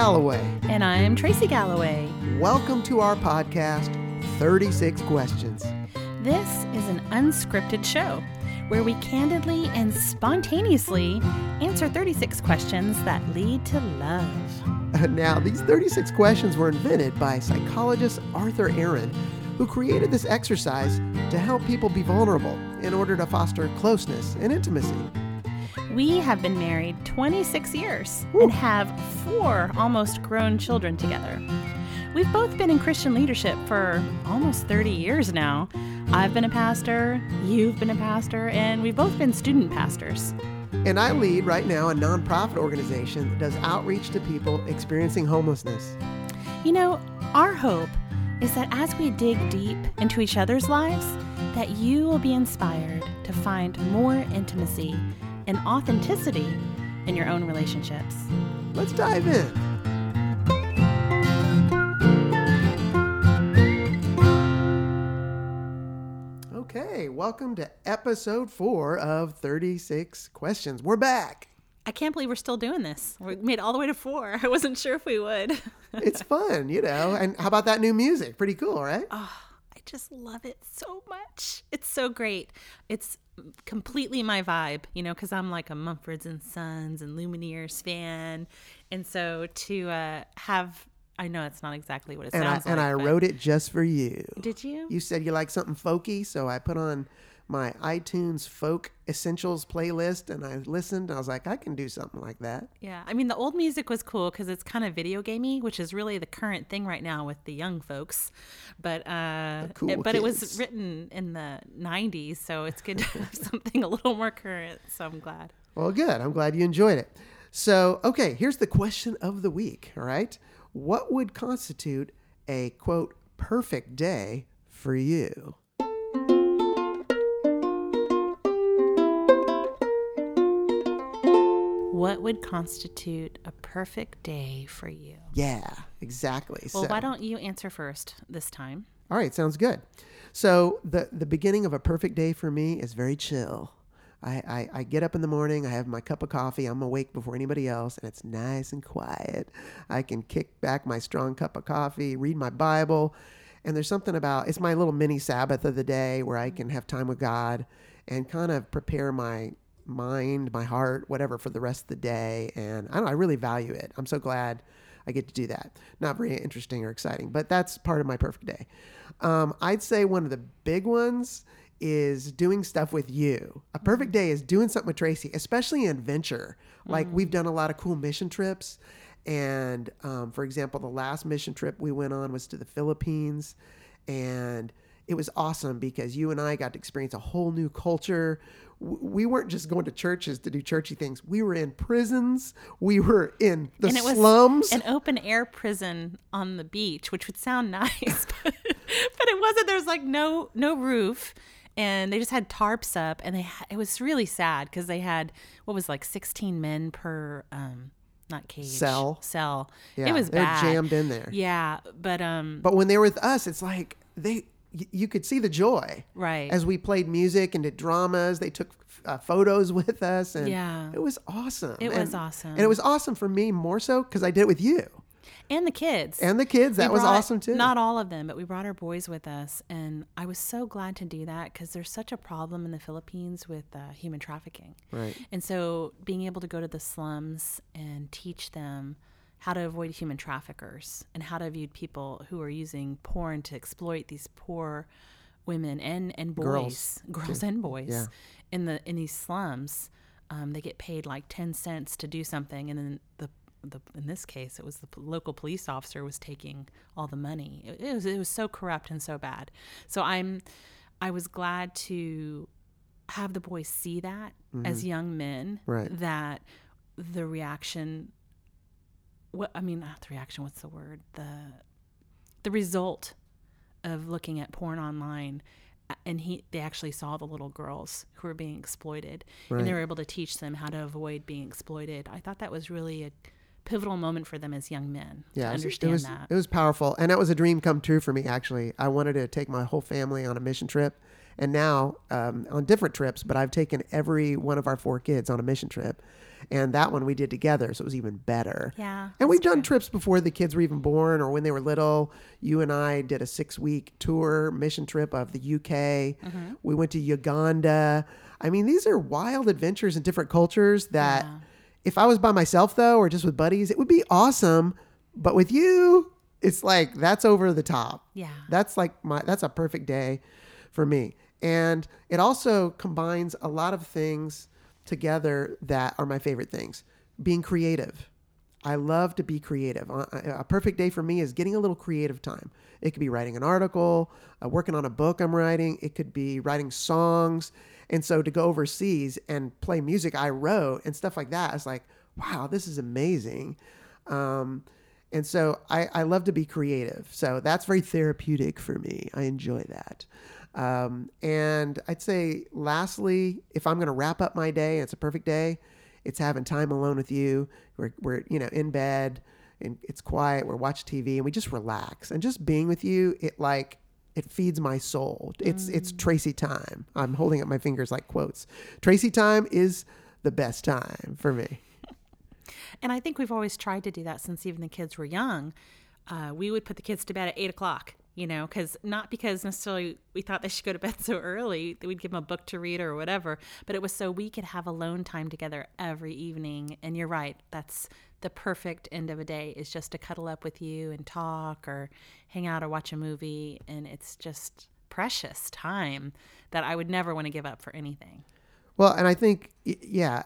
Galloway. And I'm Tracy Galloway. Welcome to our podcast, 36 Questions. This is an unscripted show where we candidly and spontaneously answer 36 questions that lead to love. Now, these 36 questions were invented by psychologist Arthur Aron, who created this exercise to help people be vulnerable in order to foster closeness and intimacy. We have been married 26 years and have four almost grown children together. We've both been in Christian leadership for almost 30 years now. I've been a pastor, you've been a pastor, and we've both been student pastors. And I lead right now a nonprofit organization that does outreach to people experiencing homelessness. You know, our hope is that as we dig deep into each other's lives, that you will be inspired to find more intimacy and authenticity in your own relationships. Let's dive in. Okay, welcome to episode four of 36 Questions. We're back. I can't believe we're still doing this. We made it all the way to four. I wasn't sure if we would. It's fun, you know. And how about that new music? Pretty cool, right? oh, I just love it so much. It's so great. It's completely my vibe, you know, because I'm like a Mumfords and Sons and Lumineers fan. And so to uh, have, I know it's not exactly what it and I, sounds and. I wrote it just for you. Did you? You said you like something folky, so I put on my iTunes folk essentials playlist and I listened. I was like, I can do something like that. Yeah, I mean the old music was cool because it's kind of video gamey, which is really the current thing right now with the young folks. But uh, cool it- but it was written in the '90s, so it's good to have something a little more current. So I'm glad. Well, good. I'm glad you enjoyed it. So, okay, here's the question of the week. All right. What would constitute a quote perfect day for you? What would constitute a perfect day for you? Yeah, exactly. Well, so, why don't you answer first this time? all right, sounds good. So the the beginning of a perfect day for me is very chill. I, I, I get up in the morning, I have my cup of coffee, I'm awake before anybody else, and it's nice and quiet. I can kick back my strong cup of coffee, read my Bible, and there's something about it's my little mini Sabbath of the day where I can have time with God and kind of prepare my mind, my heart, whatever for the rest of the day. And I don't know, I really value it. I'm so glad I get to do that. Not very interesting or exciting, but that's part of my perfect day. Um, I'd say one of the big ones is doing stuff with you. A perfect day is doing something with Tracy, especially in adventure. Like we've done a lot of cool mission trips. And um, for example, the last mission trip we went on was to the Philippines. And it was awesome because you and I got to experience a whole new culture. We weren't just going to churches to do churchy things. We were in prisons. We were in the and it was slums. an open air prison on the beach, which would sound nice, but, but it wasn't. There was like no no roof, and they just had tarps up, and they it was really sad because they had what was like 16 men per um not cage Cell. cell. yeah, it was they're bad. jammed in there. Yeah, but um But when they were with us, it's like they y- you could see the joy right. as we played music and did dramas. They took uh, photos with us, and Yeah. it was awesome. It And- was awesome. and it was awesome for me more so because I did it with you and the kids. and the kids. We That was brought- awesome too. Not all of them, but we brought our boys with us, and I was so glad to do that because there's such a problem in the Philippines with uh, human trafficking. right. And so, being able to go to the slums and teach them how to avoid human traffickers and how to view people who are using porn to exploit these poor women and and boys, Girls, girls, and boys Yeah. in the in these slums. Um, they get paid like ten cents to do something, and then the the in this case it was the p- local police officer was taking all the money. It, it was it was so corrupt and so bad. So I'm I was glad to have the boys see that as young men Mm-hmm. Right. that the reaction what I mean not the reaction what's the word the the result of looking at porn online uh, and he they actually saw the little girls who were being exploited and they were able to teach them how to avoid being exploited. I thought that was really a pivotal moment for them as young men Yeah, to it was- understand it was that. it was powerful, and that was a dream come true for me. Actually, I wanted to take my whole family on a mission trip, and now um, on different trips. But I've taken every one of our four kids on a mission trip, and that one we did together, so it was even better. yeah. And we've done true. trips before the kids were even born or when they were little. You and I did a six week tour, mission trip of the UK. Mm-hmm. We went to Uganda. I mean, these are wild adventures in different cultures that Yeah. if I was by myself, though, or just with buddies, it would be awesome. But with you, it's like that's over the top. Yeah. That's like my that's a perfect day for me. And it also combines a lot of things together that are my favorite things. Being creative. I love to be creative. A perfect day for me is getting a little creative time. It could be writing an article, uh, working on a book I'm writing. It could be writing songs. And so to go overseas and play music I wrote and stuff like that, it's like, wow, this is amazing. Um, and so I, I love to be creative. So that's very therapeutic for me. I enjoy that. Um, and I'd say, lastly, if I'm going to wrap up my day, it's a perfect day. It's having time alone with you. We're, we're you know in bed and it's quiet. We're watching TV and we just relax. And just being with you, it like it feeds my soul. It's it's Tracy time. I'm holding up my fingers like quotes. Tracy time is the best time for me. And I think we've always tried to do that since even the kids were young. Uh, we would put the kids to bed at eight o'clock, you know, because not because necessarily we thought they should go to bed so early. that We'd give them a book to read or whatever, but it was so we could have alone time together every evening. And you're right, that's the perfect end of a day is just to cuddle up with you and talk or hang out or watch a movie. And it's just precious time that I would never want to give up for anything. Well, and I think, yeah,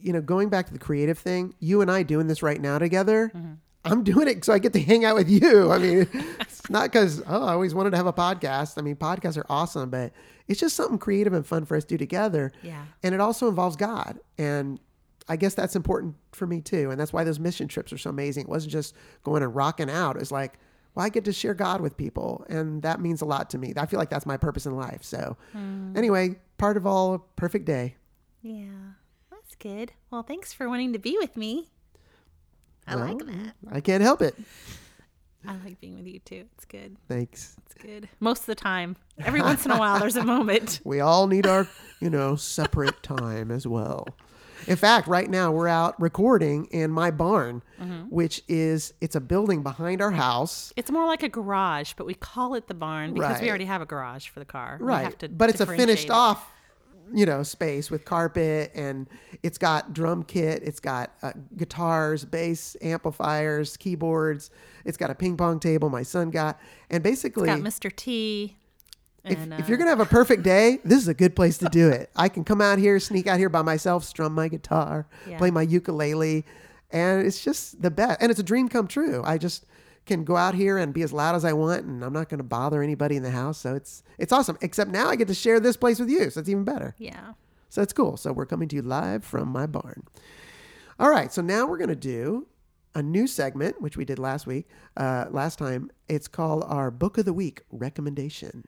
you know, going back to the creative thing, you and I doing this right now together, mm-hmm. I'm doing it so I get to hang out with you. I mean, it's not because, oh, I always wanted to have a podcast. I mean, podcasts are awesome, but it's just something creative and fun for us to do together. Yeah. And it also involves God. And I guess that's important for me too. And that's why those mission trips are so amazing. It wasn't just going and rocking out. It's like, well, I get to share God with people. And that means a lot to me. I feel like that's my purpose in life. So, hmm. anyway, part of all, perfect day. Yeah, that's good. Well, thanks for wanting to be with me. I like that. I can't help it. I like being with you too. It's good. Thanks. It's good. Most of the time. Every once in a while, there's a moment. We all need our, you know, separate time as well. In fact, right now we're out recording in my barn, Mm-hmm. which is it's a building behind our house. It's more like a garage, but we call it the barn because Right. we already have a garage for the car. We Right. have to but it's a finished it. off, you know, space with carpet and it's got drum kit, it's got uh, guitars, bass, amplifiers, keyboards. It's got a ping pong table my son got. And basically Got Mr. T. if, And, if uh, you're gonna have a perfect day, this is a good place to do it. I can come out here, sneak out here by myself, strum my guitar, Yeah. play my ukulele, and it's just the best. And it's a dream come true. I just can go out here and be as loud as I want, and I'm not gonna bother anybody in the house. So it's it's awesome. Except now I get to share this place with you, so it's even better. yeah. So it's cool. So we're coming to you live from my barn. All right. So now we're gonna do a new segment, which we did last week, uh, last time. It's called our Book of the Week recommendation.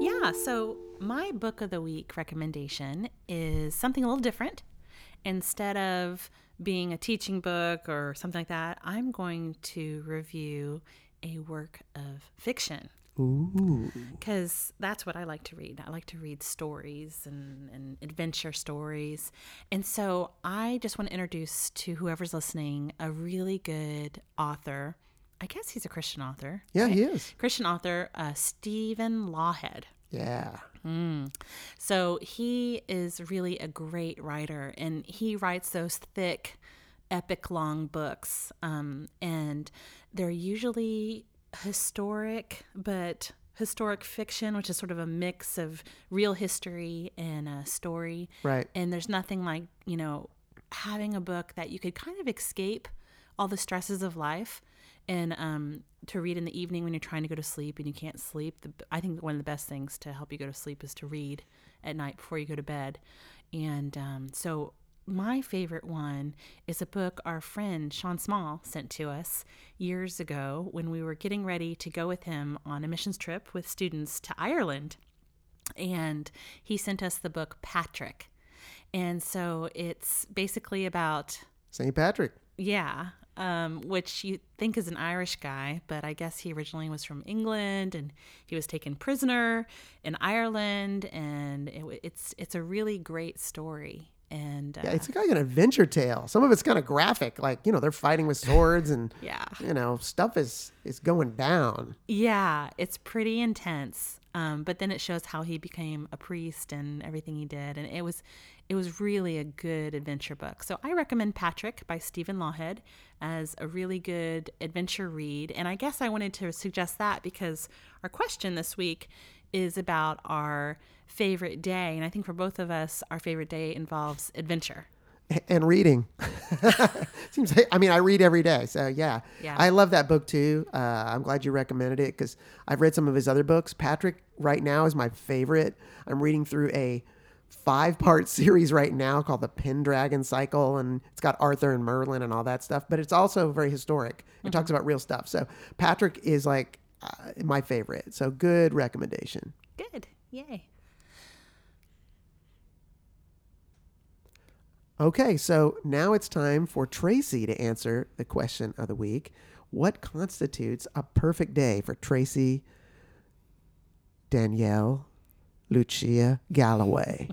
Yeah, so my book of the week recommendation is something a little different. Instead of being a teaching book or something like that, I'm going to review a work of fiction Ooh. because that's what I like to read. I like to read stories and, and adventure stories. And so I just want to introduce to whoever's listening a really good author. I guess he's a Christian author. Yeah, he is. Christian author, uh, Stephen Lawhead. Yeah. So he is really a great writer, and he writes those thick, epic, long books. Um, and they're usually historic, but historic fiction, which is sort of a mix of real history and a story. Right. And there's nothing like, you know, having a book that you could kind of escape all the stresses of life and um, to read in the evening when you're trying to go to sleep and you can't sleep. The, I think one of the best things to help you go to sleep is to read at night before you go to bed. And um, so my favorite one is a book our friend Sean Small sent to us years ago when we were getting ready to go with him on a missions trip with students to Ireland and he sent us the book Patrick. And so it's basically about St. Patrick. yeah, um, which you think is an Irish guy, but I guess he originally was from England, and he was taken prisoner in Ireland, and it, it's it's a really great story. And uh, Yeah, it's like an adventure tale. Some of it's kind of graphic, like you know they're fighting with swords and yeah, you know stuff is is going down. yeah, it's pretty intense. Um, but then it shows how he became a priest and everything he did, and it was it was really a good adventure book. So I recommend Patrick by Stephen Lawhead as a really good adventure read. And I guess I wanted to suggest that because our question this week is about our favorite day, and I think for both of us, our favorite day involves adventure. and reading. Seems like, I mean, I read every day. So, yeah. Yeah. I love that book too. Uh, I'm glad you recommended it because I've read some of his other books. Patrick, right now, is my favorite. I'm reading through a five part series right now called The Pendragon Cycle, and it's got Arthur and Merlin and all that stuff, but it's also very historic. It talks about real stuff. So, Patrick is like uh, my favorite. So, good recommendation. Good, yay! Okay, so now it's time for Tracy to answer the question of the week. What constitutes a perfect day for Tracy, Danielle, Lucia Galloway?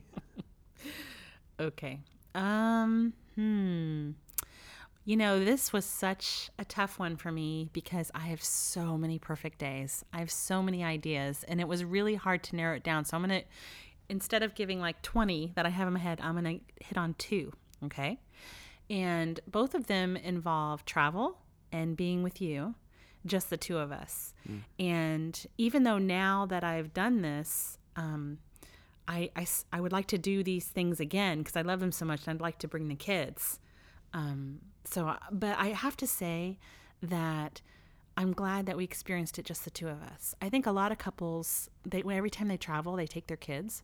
Okay. Um, hmm. You know, this was such a tough one for me because I have so many perfect days. I have so many ideas, and it was really hard to narrow it down. So I'm going to, instead of giving like 20 that I have in my head, I'm going to hit on two. Okay. And both of them involve travel and being with you, just the two of us. And even though now that I've done this, um, I, I I would like to do these things again because I love them so much and I'd like to bring the kids. Um, so, but I have to say that I'm glad that we experienced it just the two of us. I think a lot of couples, they every time they travel, they take their kids,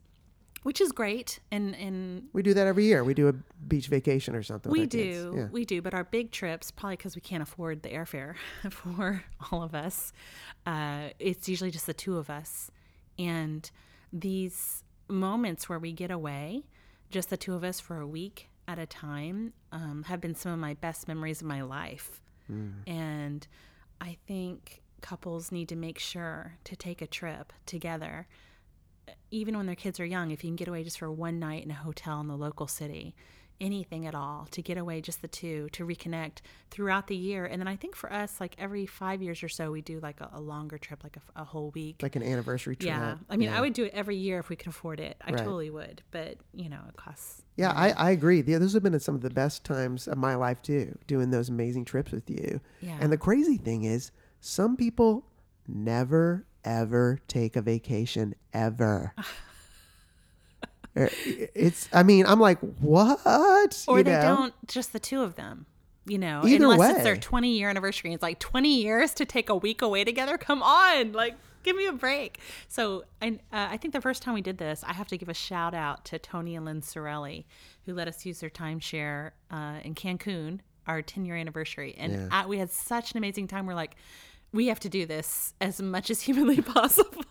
which is great. And, and we do that every year. We do a beach vacation or something. we do, Yeah. we do. But our big trips, probably because we can't afford the airfare for all of us, uh, it's usually just the two of us. And these moments where we get away, just the two of us for a week at a time, um, have been some of my best memories of my life. And I think couples need to make sure to take a trip together even when their kids are young, if you can get away just for one night in a hotel in the local city, anything at all, to get away just the two, to reconnect throughout the year. And then I think for us, like every five years or so, we do like a, a longer trip, like a, a whole week. Like an anniversary trip. yeah. I mean, Yeah. I would do it every year if we could afford it. I Right. totally would. But, you know, it costs. Yeah, I, I agree. Yeah, those have been some of the best times of my life too, doing those amazing trips with you. Yeah. And the crazy thing is, some people never ever take a vacation ever. Uh, it's. I mean, I'm like, what? or You they know? don't, just the two of them. You know, Either unless it's their 20 year anniversary. It's like 20 years to take a week away together. Come on, like give me a break. So I, uh, I think the first time we did this, I have to give a shout out to Tony and Lynn Sorelli, who let us use their timeshare uh, in Cancun, our 10 year anniversary. And Yeah. I, we had such an amazing time. We're like, we have to do this as much as humanly possible.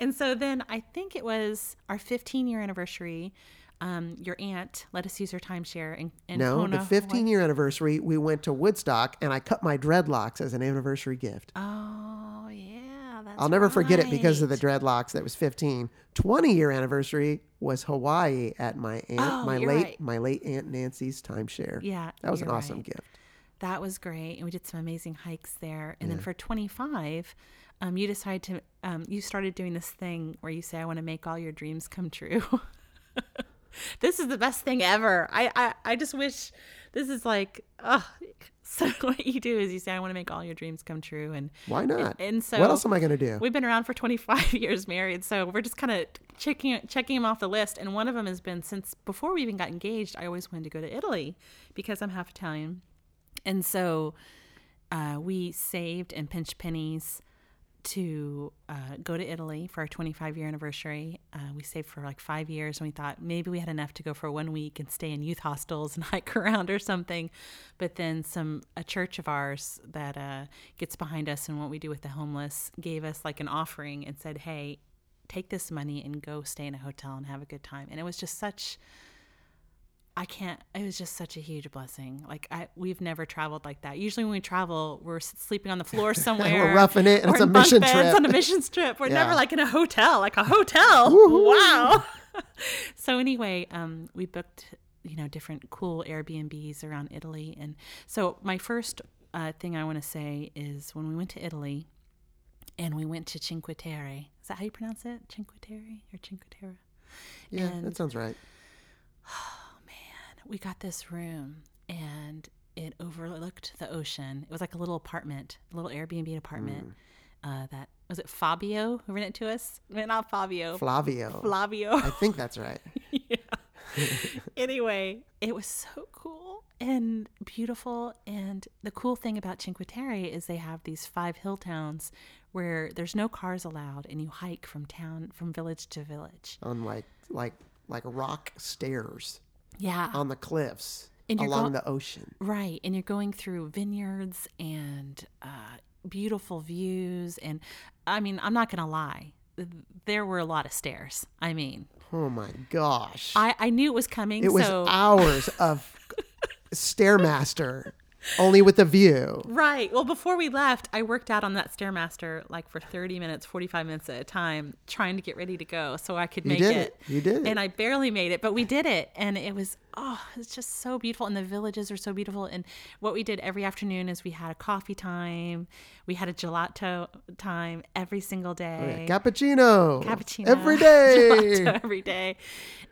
and so then I think it was our 15 year anniversary. Um, your aunt let us use her timeshare in, in No, Kona, the 15 Hawaii. year anniversary, we went to Woodstock and I cut my dreadlocks as an anniversary gift. Oh yeah, that's I'll never forget it because of the dreadlocks. That was 15. 20 year anniversary was Hawaii at my aunt, Oh, my late right. my late aunt Nancy's timeshare. Yeah, that was an awesome right. gift. That was great, and we did some amazing hikes there. And then for 25, um, you decided to um, you started doing this thing where you say, "I want to make all your dreams come true." this is the best thing ever. I I, I just wish this is like, oh. So what you do is you say, "I want to make all your dreams come true," and Why not? and so what else am I going to do? We've been around for 25 years married, so we're just kind of checking checking them off the list. And one of them has been since before we even got engaged. I always wanted to go to Italy because I'm half Italian, and so uh, we saved and pinched pennies to uh, go to Italy for our 25 year anniversary. Uh, we saved for like five years, and we thought maybe we had enough to go for one week and stay in youth hostels and hike around or something. But then some a church of ours that uh, gets behind us and what we do with the homeless gave us like an offering and said, "Hey." take this money and go stay in a hotel and have a good time. And it was just such I can't. It was just such a huge blessing. Like I, we've never traveled like that. Usually, when we travel, we're sleeping on the floor somewhere. We're roughing it, and it's a mission trip. on a mission trip. We're Yeah. never like in a hotel, like a hotel. Wow. so anyway, um, we booked you know different cool Airbnbs around Italy, and so my first uh, thing I want to say is when we went to Italy, and we went to Cinque Terre. Is that how you pronounce it? Cinque Terre or Cinque Terre? Yeah, And- that sounds right. we got this room and it overlooked the ocean. It was like a little apartment, a little Airbnb apartment. Uh, that was it. Fabio who rented it to us. I mean, not Fabio. Flavio. Flavio. I think that's right. anyway, it was so cool and beautiful. And the cool thing about Cinque Terre is they have these five hill towns where there's no cars allowed, and you hike from town, from village to village. On like like like rock stairs Yeah, on the cliffs And along go- the ocean. Right. And you're going through vineyards and uh, beautiful views. And I mean, I'm not going to lie, there were a lot of stairs. I mean, Oh my gosh. I, I knew it was coming. it was hours of stairmaster, only with a view. right. Well, before we left, I worked out on that Stairmaster like for 30 minutes, 45 minutes at a time, trying to get ready to go so I could You make did it. it. You did it. And I barely made it, but we did it. And it was, oh, it's just so beautiful. And the villages are so beautiful. And what we did every afternoon is we had a coffee time, we had a gelato time every single day. Cappuccino. Cappuccino Every day. gelato every day.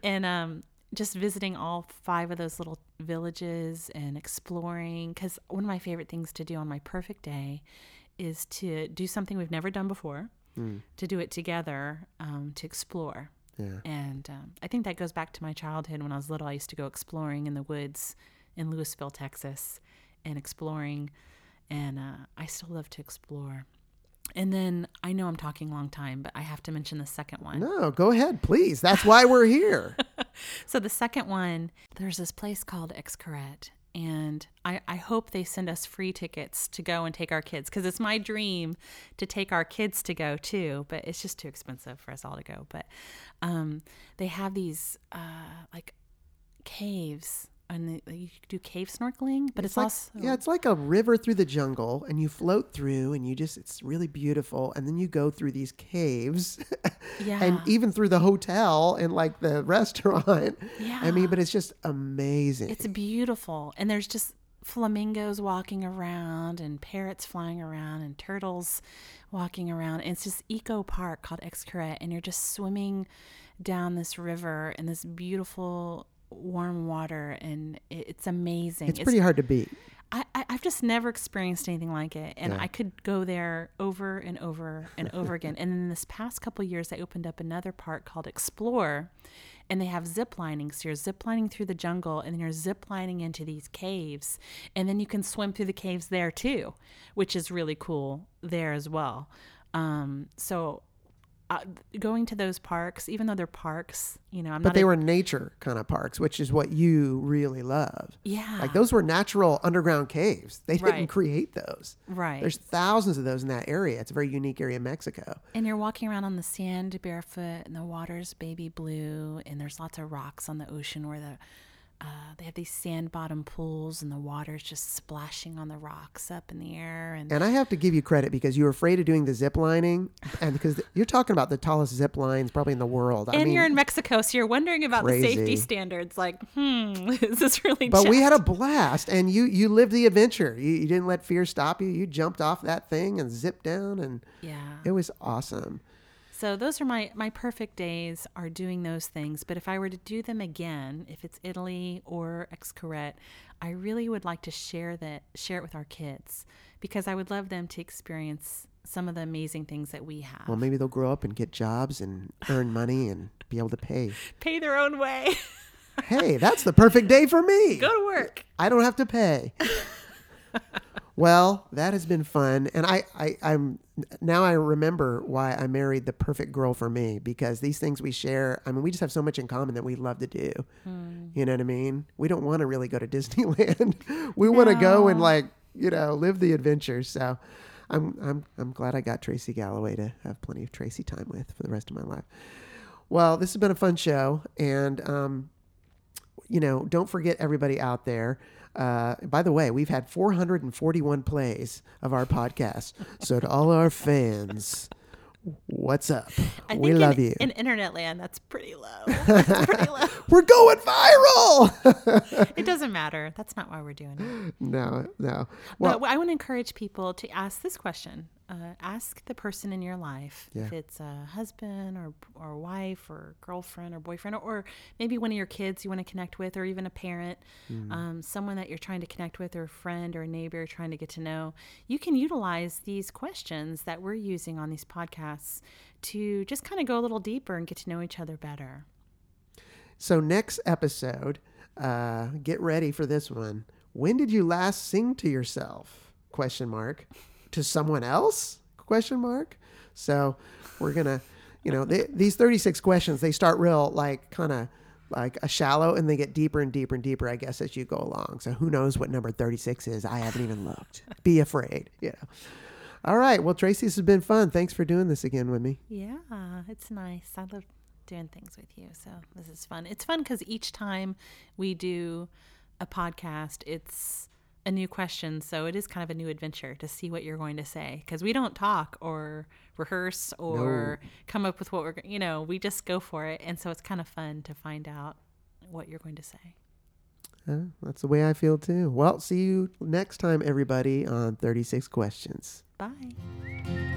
And um, just visiting all five of those little villages and exploring. Because one of my favorite things to do on my perfect day is to do something we've never done before, to do it together, um, to explore. Yeah. And um, I think that goes back to my childhood. When I was little, I used to go exploring in the woods in Lewisville, Texas, and exploring. And uh, I still love to explore. And then I know I'm talking a long time, but I have to mention the second one. No, go ahead, please. That's why we're here. So the second one, there's this place called Xcaret. And I, I hope they send us free tickets to go and take our kids because it's my dream to take our kids to go too, but it's just too expensive for us all to go. But um, they have these uh, like caves and they, you do cave snorkeling, but it's, like, also yeah, it's like a river through the jungle, and you float through, and you just, it's really beautiful. And then you go through these caves, yeah, and even through the hotel and like the restaurant. yeah. I mean, but it's just amazing. It's beautiful. And there's just flamingos walking around and parrots flying around and turtles walking around. And it's this eco park called Xcaret. And you're just swimming down this river in this beautiful warm water. And it's amazing. it's pretty hard to beat. I, I, I've just never experienced anything like it. And Yeah. I could go there over and over and over again. And then this past couple years, they opened up another park called Xplor. And they have zip lining. So you're zip lining through the jungle and then you're zip lining into these caves. And then you can swim through the caves there too, which is really cool there as well. Um, so uh, going to those parks, even though they're parks, you know, I'm But not they a- were nature kind of parks, which is what you really love. yeah, Like those were natural underground caves. They didn't create those. right. There's thousands of those in that area. It's a very unique area in Mexico. And you're walking around on the sand barefoot, and the water's baby blue, and there's lots of rocks on the ocean where the uh, they have these sand bottom pools, and the water's just splashing on the rocks up in the air. And And I have to give you credit because you were afraid of doing the zip lining, and because you're talking about the tallest zip lines probably in the world. I and mean, you're in Mexico, so you're wondering about the safety standards. Like, hmm, is this really? but we had a blast, and you you lived the adventure. You, you didn't let fear stop you. You jumped off that thing and zipped down, and yeah. it was awesome. So those are my my perfect days are doing those things. But if I were to do them again, if it's Italy or Xcaret, I really would like to share that share it with our kids because I would love them to experience some of the amazing things that we have. Well, maybe they'll grow up and get jobs and earn money and be able to pay. Pay their own way. Hey, that's the perfect day for me. Go to work. I don't have to pay. well, that has been fun, and I, I, I'm now I remember why I married the perfect girl for me because these things we share. I mean, we just have so much in common that we love to do. You know what I mean? We don't want to really go to Disneyland. we want to go and like you know live the adventure. So. I'm I'm I'm glad I got Tracy Galloway to have plenty of Tracy time with for the rest of my life. Well, this has been a fun show, and um, you know, don't forget everybody out there. Uh, by the way, we've had 441 plays of our podcast. so to all our fans, what's up? I we love in, you. In internet land, that's pretty low. That's pretty low. We're going viral. It doesn't matter. That's not why we're doing it. no, no. Well, but I want to encourage people to ask this question. Uh, ask the person in your life, if it's a husband or or wife or girlfriend or boyfriend, or, or maybe one of your kids you want to connect with, or even a parent, Mm. um, someone that you're trying to connect with, or a friend or a neighbor trying to get to know. You can utilize these questions that we're using on these podcasts to just kind of go a little deeper and get to know each other better. So next episode, uh, get ready for this one. When did you last sing to yourself? Question mark. To someone else? Question mark. So we're gonna, you know, they, these thirty six questions they start real like kind of like a shallow and they get deeper and deeper and deeper. I guess as you go along. So who knows what number thirty six is? I haven't even looked. Be afraid. Yeah. All right. Well, Tracy, this has been fun. Thanks for doing this again with me. Yeah, it's nice. I love doing things with you. So this is fun. It's fun because each time we do a podcast, it's a new question. So it is kind of a new adventure to see what you're going to say because we don't talk or rehearse or come up with what we're, you know, we just go for it. And so it's kind of fun to find out what you're going to say. Uh, that's the way I feel too. Well, see you next time, everybody, on 36 Questions. Bye.